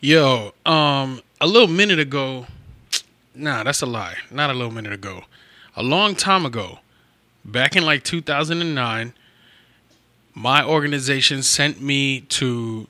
Yo, um, a little minute ago, nah, that's a lie. Not a little minute ago. A long time ago, back in like 2009, my organization sent me to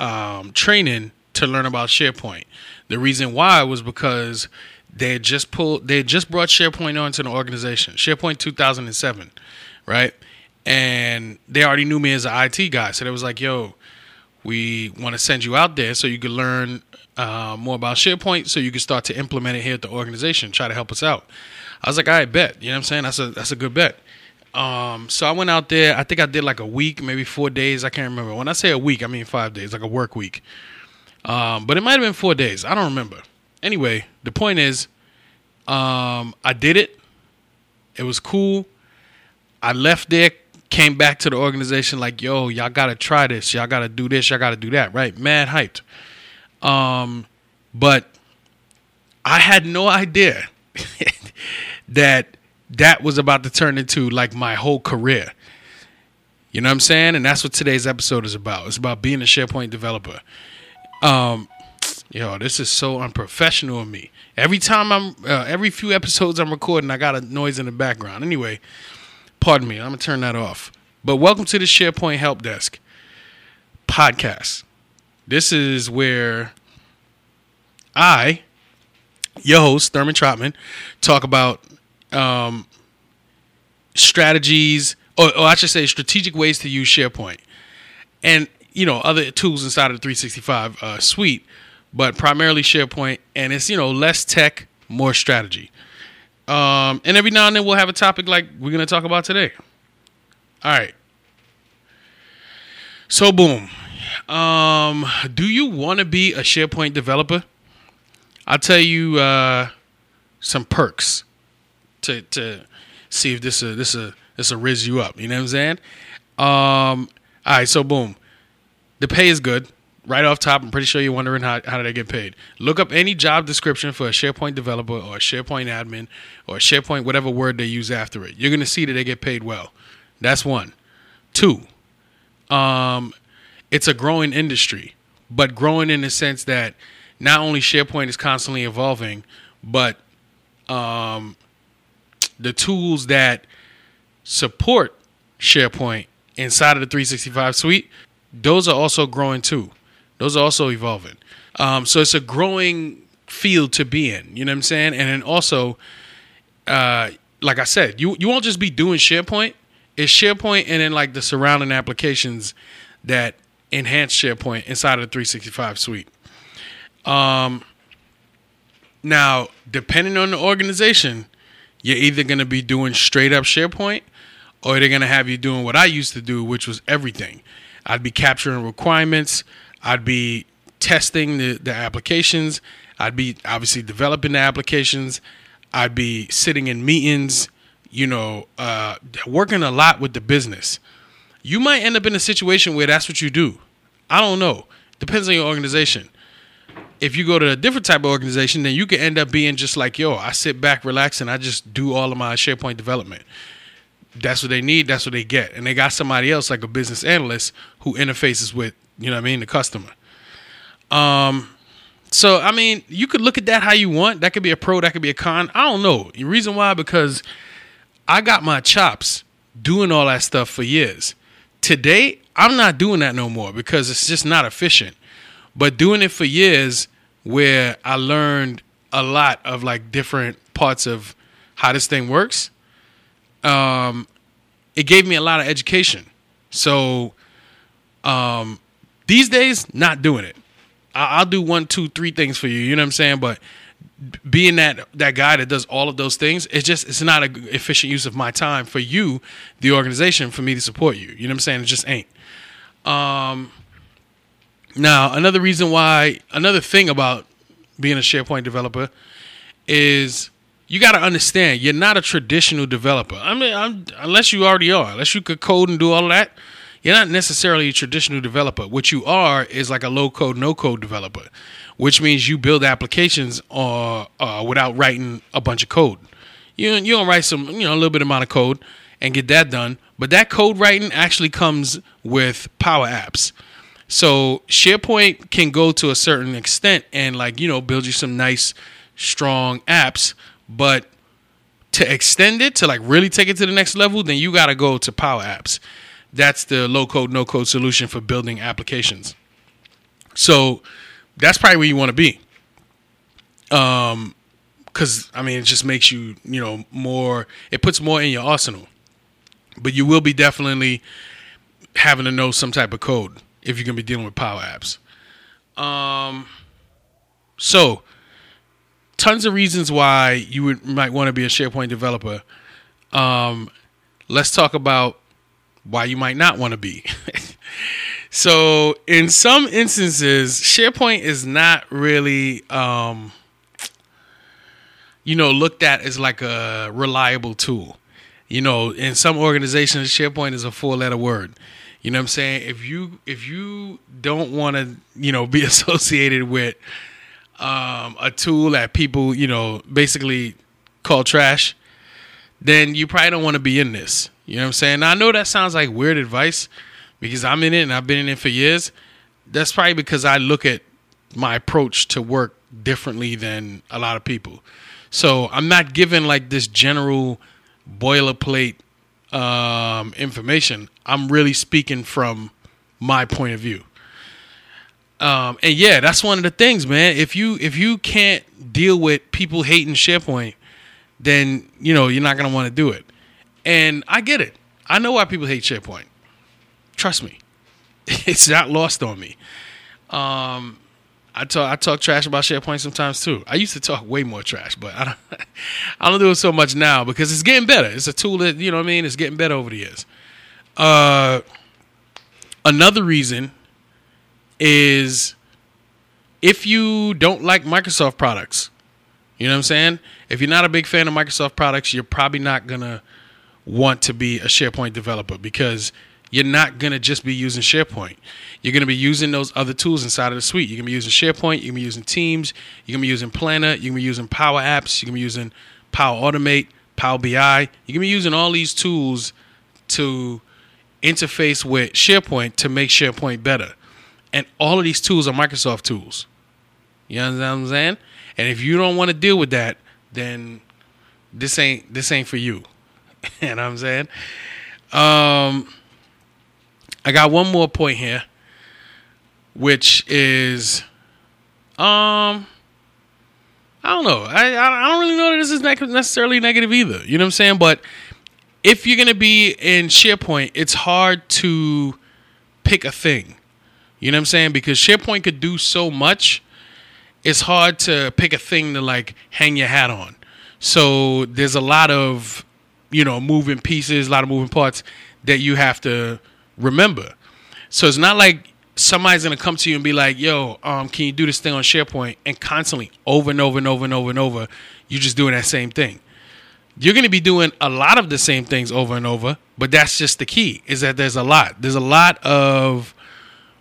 um, training to learn about SharePoint. The reason why was because they just pulled, they just brought SharePoint onto the organization. SharePoint 2007, right? And they already knew me as an IT guy, so they was like, "Yo, we want to send you out there so you can learn uh, more about SharePoint, so you can start to implement it here at the organization. Try to help us out." I was like, "I right, bet." You know what I'm saying? That's a that's a good bet. Um, so I went out there. I think I did like a week, maybe four days. I can't remember. When I say a week, I mean five days, like a work week. Um, but it might have been four days. I don't remember. Anyway, the point is, um, I did it. It was cool. I left there, came back to the organization like, yo, y'all gotta try this. Y'all gotta do this. Y'all gotta do that. Right? Mad hyped. Um, but I had no idea that that was about to turn into like my whole career. You know what I'm saying? And that's what today's episode is about. It's about being a SharePoint developer. Um, yo, this is so unprofessional of me. Every time I'm, uh, every few episodes I'm recording, I got a noise in the background. Anyway, pardon me. I'm gonna turn that off. But welcome to the SharePoint Help Desk podcast. This is where I, your host Thurman Trotman, talk about um, strategies, or, or I should say, strategic ways to use SharePoint, and you know other tools inside of the 365 uh, suite, but primarily SharePoint, and it's you know less tech, more strategy. Um, and every now and then we'll have a topic like we're gonna talk about today. All right. So boom. Um, do you want to be a SharePoint developer? I'll tell you uh, some perks to to see if this a this a this a riz you up. You know what I'm saying? Um, all right, so boom, the pay is good. Right off top, I'm pretty sure you're wondering how how did I get paid. Look up any job description for a SharePoint developer or a SharePoint admin or SharePoint whatever word they use after it. You're gonna see that they get paid well. That's one. Two, um, it's a growing industry, but growing in the sense that not only SharePoint is constantly evolving, but um, the tools that support SharePoint inside of the 365 suite, those are also growing too. Those are also evolving. Um, so it's a growing field to be in. You know what I'm saying? And then also, uh, like I said, you you won't just be doing SharePoint. It's SharePoint and then like the surrounding applications that enhance SharePoint inside of the 365 suite. Um, now, depending on the organization, you're either going to be doing straight up SharePoint or they're going to have you doing what I used to do, which was everything. I'd be capturing requirements, I'd be testing the, the applications, I'd be obviously developing the applications, I'd be sitting in meetings, you know, uh, working a lot with the business. You might end up in a situation where that's what you do. I don't know. Depends on your organization if you go to a different type of organization, then you can end up being just like, yo, I sit back, relax, and I just do all of my SharePoint development. That's what they need. That's what they get. And they got somebody else, like a business analyst, who interfaces with, you know what I mean, the customer. Um, so I mean, you could look at that how you want. That could be a pro. That could be a con. I don't know. The reason why because I got my chops doing all that stuff for years. Today, I'm not doing that no more because it's just not efficient. But doing it for years, where I learned a lot of like different parts of how this thing works, um, it gave me a lot of education. So um, these days, not doing it. I- I'll do one, two, three things for you. You know what I'm saying? But being that that guy that does all of those things, it's just it's not an efficient use of my time for you, the organization, for me to support you. You know what I'm saying? It just ain't. Um, now, another reason why, another thing about being a SharePoint developer is you got to understand you're not a traditional developer. I mean, I'm, unless you already are, unless you could code and do all that, you're not necessarily a traditional developer. What you are is like a low code, no code developer, which means you build applications uh, uh, without writing a bunch of code. You you don't write some, you know, a little bit amount of code and get that done, but that code writing actually comes with Power Apps. So SharePoint can go to a certain extent and like, you know, build you some nice strong apps, but to extend it to like really take it to the next level, then you got to go to Power Apps. That's the low code no code solution for building applications. So that's probably where you want to be. Um cuz I mean it just makes you, you know, more it puts more in your arsenal. But you will be definitely having to know some type of code if you're going to be dealing with Power Apps. Um so tons of reasons why you would might want to be a SharePoint developer. Um, let's talk about why you might not want to be. so, in some instances, SharePoint is not really, um, you know, looked at as like a reliable tool. You know, in some organizations, SharePoint is a four-letter word. You know what I'm saying? If you if you don't want to, you know, be associated with um, a tool that people, you know, basically call trash, then you probably don't want to be in this. You know what I'm saying? Now, I know that sounds like weird advice because I'm in it and I've been in it for years. That's probably because I look at my approach to work differently than a lot of people. So I'm not giving like this general boilerplate um, information. I'm really speaking from my point of view. Um, and yeah, that's one of the things, man. If you if you can't deal with people hating SharePoint, then you know you're not gonna want to do it. And I get it. I know why people hate SharePoint. Trust me, it's not lost on me. Um, I talk I talk trash about SharePoint sometimes too. I used to talk way more trash, but I don't I don't do it so much now because it's getting better. It's a tool that you know what I mean. It's getting better over the years. Uh, another reason is if you don't like Microsoft products, you know what I'm saying? If you're not a big fan of Microsoft products, you're probably not going to want to be a SharePoint developer because you're not going to just be using SharePoint. You're going to be using those other tools inside of the suite. You're going to be using SharePoint, you're going to be using Teams, you're going to be using Planner, you're going to be using Power Apps, you're going to be using Power Automate, Power BI. You're going to be using all these tools to interface with SharePoint to make SharePoint better. And all of these tools are Microsoft tools. You know what I'm saying? And if you don't want to deal with that, then this ain't this ain't for you. you know what I'm saying? Um I got one more point here, which is um I don't know. I I don't really know that this is necessarily negative either. You know what I'm saying? But if you're gonna be in SharePoint, it's hard to pick a thing. You know what I'm saying? Because SharePoint could do so much, it's hard to pick a thing to like hang your hat on. So there's a lot of, you know, moving pieces, a lot of moving parts that you have to remember. So it's not like somebody's gonna come to you and be like, "Yo, um, can you do this thing on SharePoint?" And constantly, over and over and over and over and over, you're just doing that same thing. You're gonna be doing a lot of the same things over and over, but that's just the key. Is that there's a lot. There's a lot of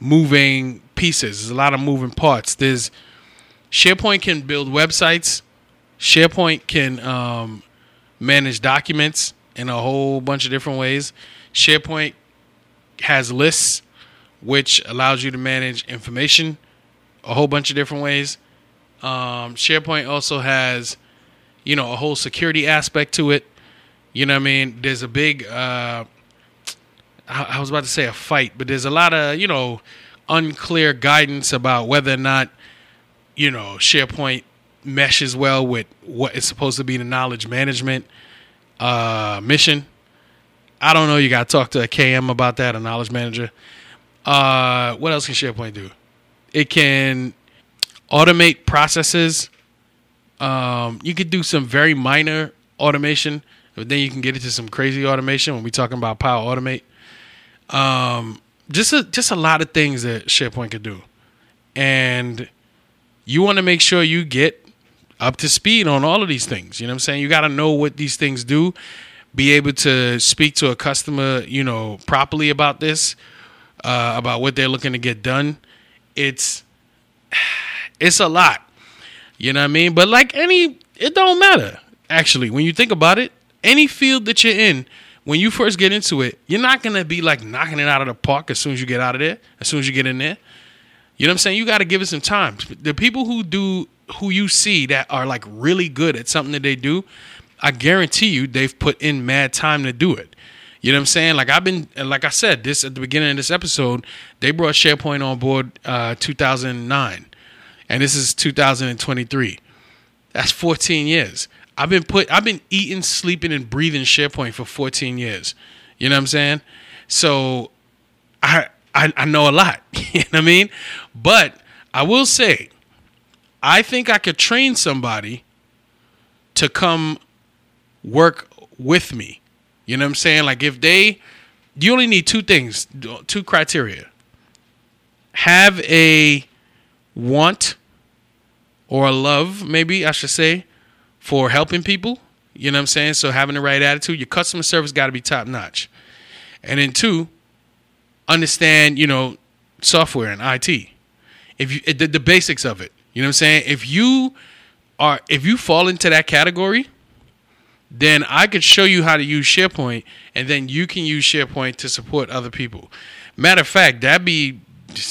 moving pieces. There's a lot of moving parts. There's SharePoint can build websites. SharePoint can um, manage documents in a whole bunch of different ways. SharePoint has lists, which allows you to manage information a whole bunch of different ways. Um, SharePoint also has, you know, a whole security aspect to it. You know what I mean? There's a big uh, I was about to say a fight, but there's a lot of you know unclear guidance about whether or not you know SharePoint meshes well with what is supposed to be the knowledge management uh, mission. I don't know. You got to talk to a KM about that, a knowledge manager. Uh, what else can SharePoint do? It can automate processes. Um, you could do some very minor automation, but then you can get into some crazy automation when we're talking about Power Automate. Um, just a, just a lot of things that SharePoint could do, and you want to make sure you get up to speed on all of these things. You know what I'm saying? You got to know what these things do, be able to speak to a customer, you know, properly about this, uh, about what they're looking to get done. It's it's a lot. You know what I mean? But like any, it don't matter. Actually, when you think about it, any field that you're in, when you first get into it, you're not gonna be like knocking it out of the park as soon as you get out of there, as soon as you get in there. You know what I'm saying? You got to give it some time. The people who do, who you see that are like really good at something that they do, I guarantee you they've put in mad time to do it. You know what I'm saying? Like I've been, like I said, this at the beginning of this episode, they brought SharePoint on board uh, 2009, and this is 2023. That's 14 years. I've been put, I've been eating, sleeping, and breathing SharePoint for 14 years. You know what I'm saying? So, I I, I know a lot. you know what I mean? But I will say, I think I could train somebody to come work with me. You know what I'm saying? Like if they, you only need two things, two criteria. Have a want or a love, maybe I should say, for helping people. You know what I'm saying? So having the right attitude, your customer service got to be top notch. And then two, understand, you know, software and IT. If you the, the basics of it, you know what I'm saying? If you are if you fall into that category, then I could show you how to use SharePoint and then you can use SharePoint to support other people. Matter of fact, that'd be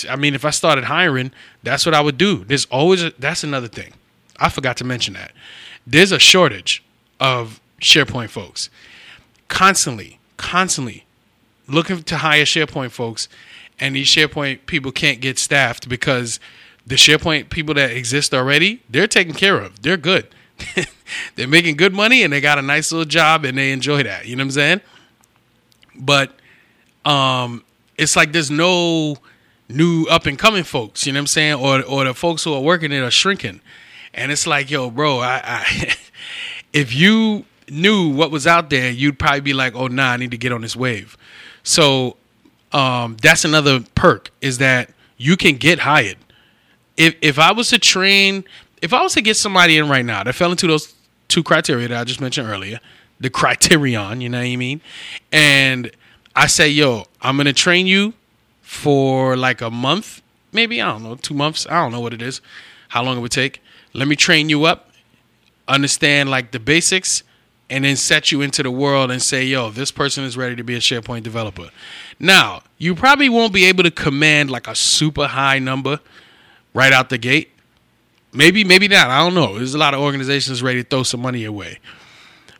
I mean, if I started hiring, that's what I would do. There's always a, that's another thing. I forgot to mention that. There's a shortage of SharePoint folks. Constantly, constantly looking to hire SharePoint folks, and these SharePoint people can't get staffed because the SharePoint people that exist already, they're taken care of. They're good. they're making good money and they got a nice little job and they enjoy that. You know what I'm saying? But um, it's like there's no new up and coming folks. You know what I'm saying? Or or the folks who are working it are shrinking. And it's like, yo, bro, I, I if you knew what was out there, you'd probably be like, oh, nah, I need to get on this wave. So um, that's another perk is that you can get hired. If if I was to train, if I was to get somebody in right now that fell into those two criteria that I just mentioned earlier, the criterion, you know what I mean, and I say, yo, I'm gonna train you for like a month, maybe I don't know, two months, I don't know what it is, how long it would take. Let me train you up, understand like the basics and then set you into the world and say, yo, this person is ready to be a SharePoint developer. Now, you probably won't be able to command like a super high number right out the gate. Maybe, maybe not. I don't know. There's a lot of organizations ready to throw some money away.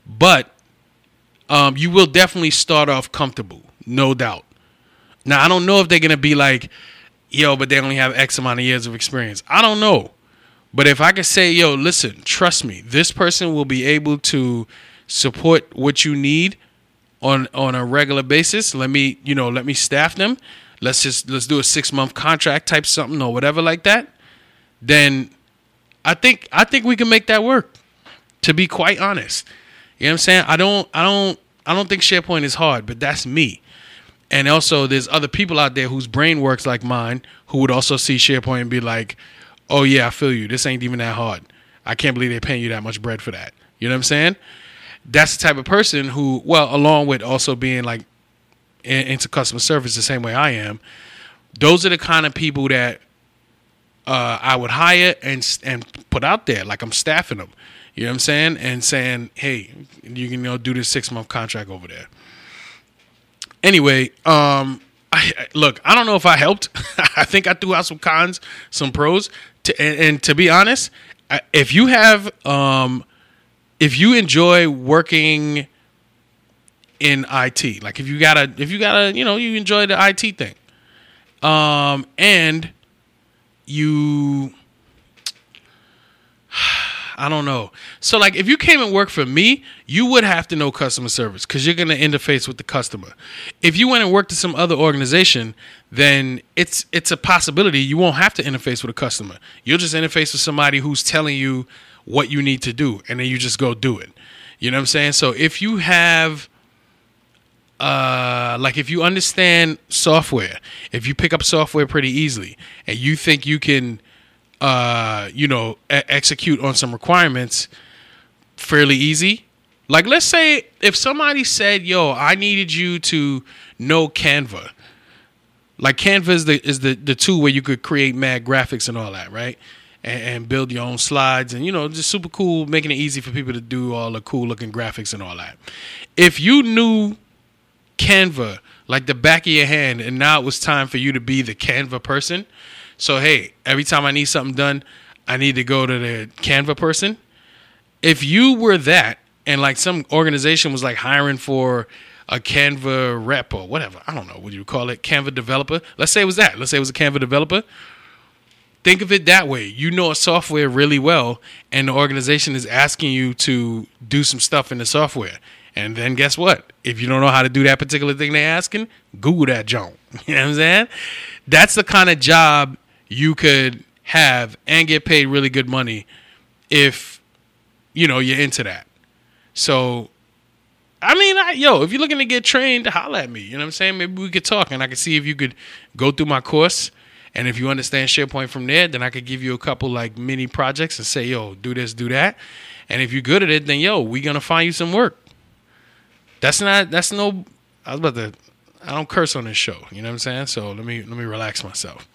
But um, you will definitely start off comfortable, no doubt. Now, I don't know if they're going to be like, yo, but they only have X amount of years of experience. I don't know. But if I could say, yo, listen, trust me, this person will be able to support what you need on on a regular basis. Let me, you know, let me staff them. Let's just let's do a six month contract type something or whatever like that. Then I think I think we can make that work. To be quite honest, you know what I'm saying. I don't I don't I don't think SharePoint is hard, but that's me. And also, there's other people out there whose brain works like mine who would also see SharePoint and be like, "Oh yeah, I feel you. This ain't even that hard. I can't believe they're paying you that much bread for that." You know what I'm saying? That's the type of person who, well, along with also being like in, into customer service the same way I am, those are the kind of people that uh, I would hire and and put out there. Like I'm staffing them. You know what I'm saying? And saying, hey, you can you know do this six month contract over there. Anyway, um, I, look, I don't know if I helped. I think I threw out some cons, some pros. To, and, and to be honest, if you have um, if you enjoy working in IT, like if you gotta, if you gotta, you know, you enjoy the IT thing, um, and you, I don't know. So like, if you came and worked for me, you would have to know customer service because you're gonna interface with the customer. If you went and worked at some other organization, then it's it's a possibility you won't have to interface with a customer. You'll just interface with somebody who's telling you what you need to do and then you just go do it. You know what I'm saying? So if you have uh like if you understand software, if you pick up software pretty easily and you think you can uh you know execute on some requirements fairly easy, like let's say if somebody said, "Yo, I needed you to know Canva." Like Canva is the is the the tool where you could create mad graphics and all that, right? And, and, build your own slides and you know just super cool making it easy for people to do all the cool looking graphics and all that if you knew Canva like the back of your hand, and now it was time for you to be the Canva person. So hey, every time I need something done, I need to go to the Canva person. If you were that, and like some organization was like hiring for a Canva rep or whatever, I don't know what you call it, Canva developer. Let's say it was that. Let's say it was a Canva developer. Think of it that way. You know a software really well, and the organization is asking you to do some stuff in the software. And then guess what? If you don't know how to do that particular thing they're asking, Google that junk. You know what I'm saying? That's the kind of job you could have and get paid really good money if you know you're into that. So I mean, I, yo, if you're looking to get trained, holla at me. You know what I'm saying? Maybe we could talk and I could see if you could go through my course. And if you understand SharePoint from there, then I could give you a couple like mini projects and say, yo, do this, do that. And if you're good at it, then yo, we gonna find you some work. That's not that's no I was about to I don't curse on this show, you know what I'm saying? So let me let me relax myself.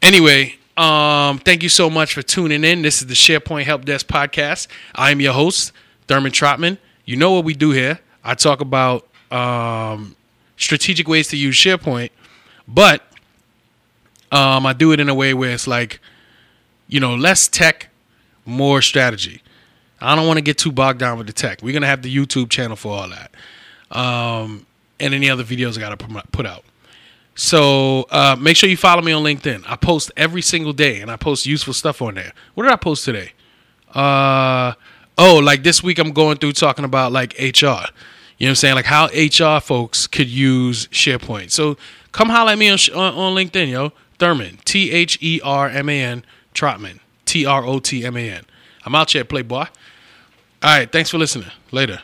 Anyway, um, thank you so much for tuning in. This is the SharePoint Help Desk podcast. I am your host, Thurman Trotman. You know what we do here. I talk about um, strategic ways to use SharePoint, but um, I do it in a way where it's like, you know, less tech, more strategy. I don't want to get too bogged down with the tech. We're gonna have the YouTube channel for all that, um, and any other videos I gotta put out. So uh, make sure you follow me on LinkedIn. I post every single day, and I post useful stuff on there. What did I post today? Uh, oh, like this week I'm going through talking about like HR. You know what I'm saying? Like how HR folks could use SharePoint. So come holler at me on, on, on LinkedIn, yo. Thurman, T H E R M A N, Trotman, T R O T M A N. I'm out here, playboy. All right, thanks for listening. Later.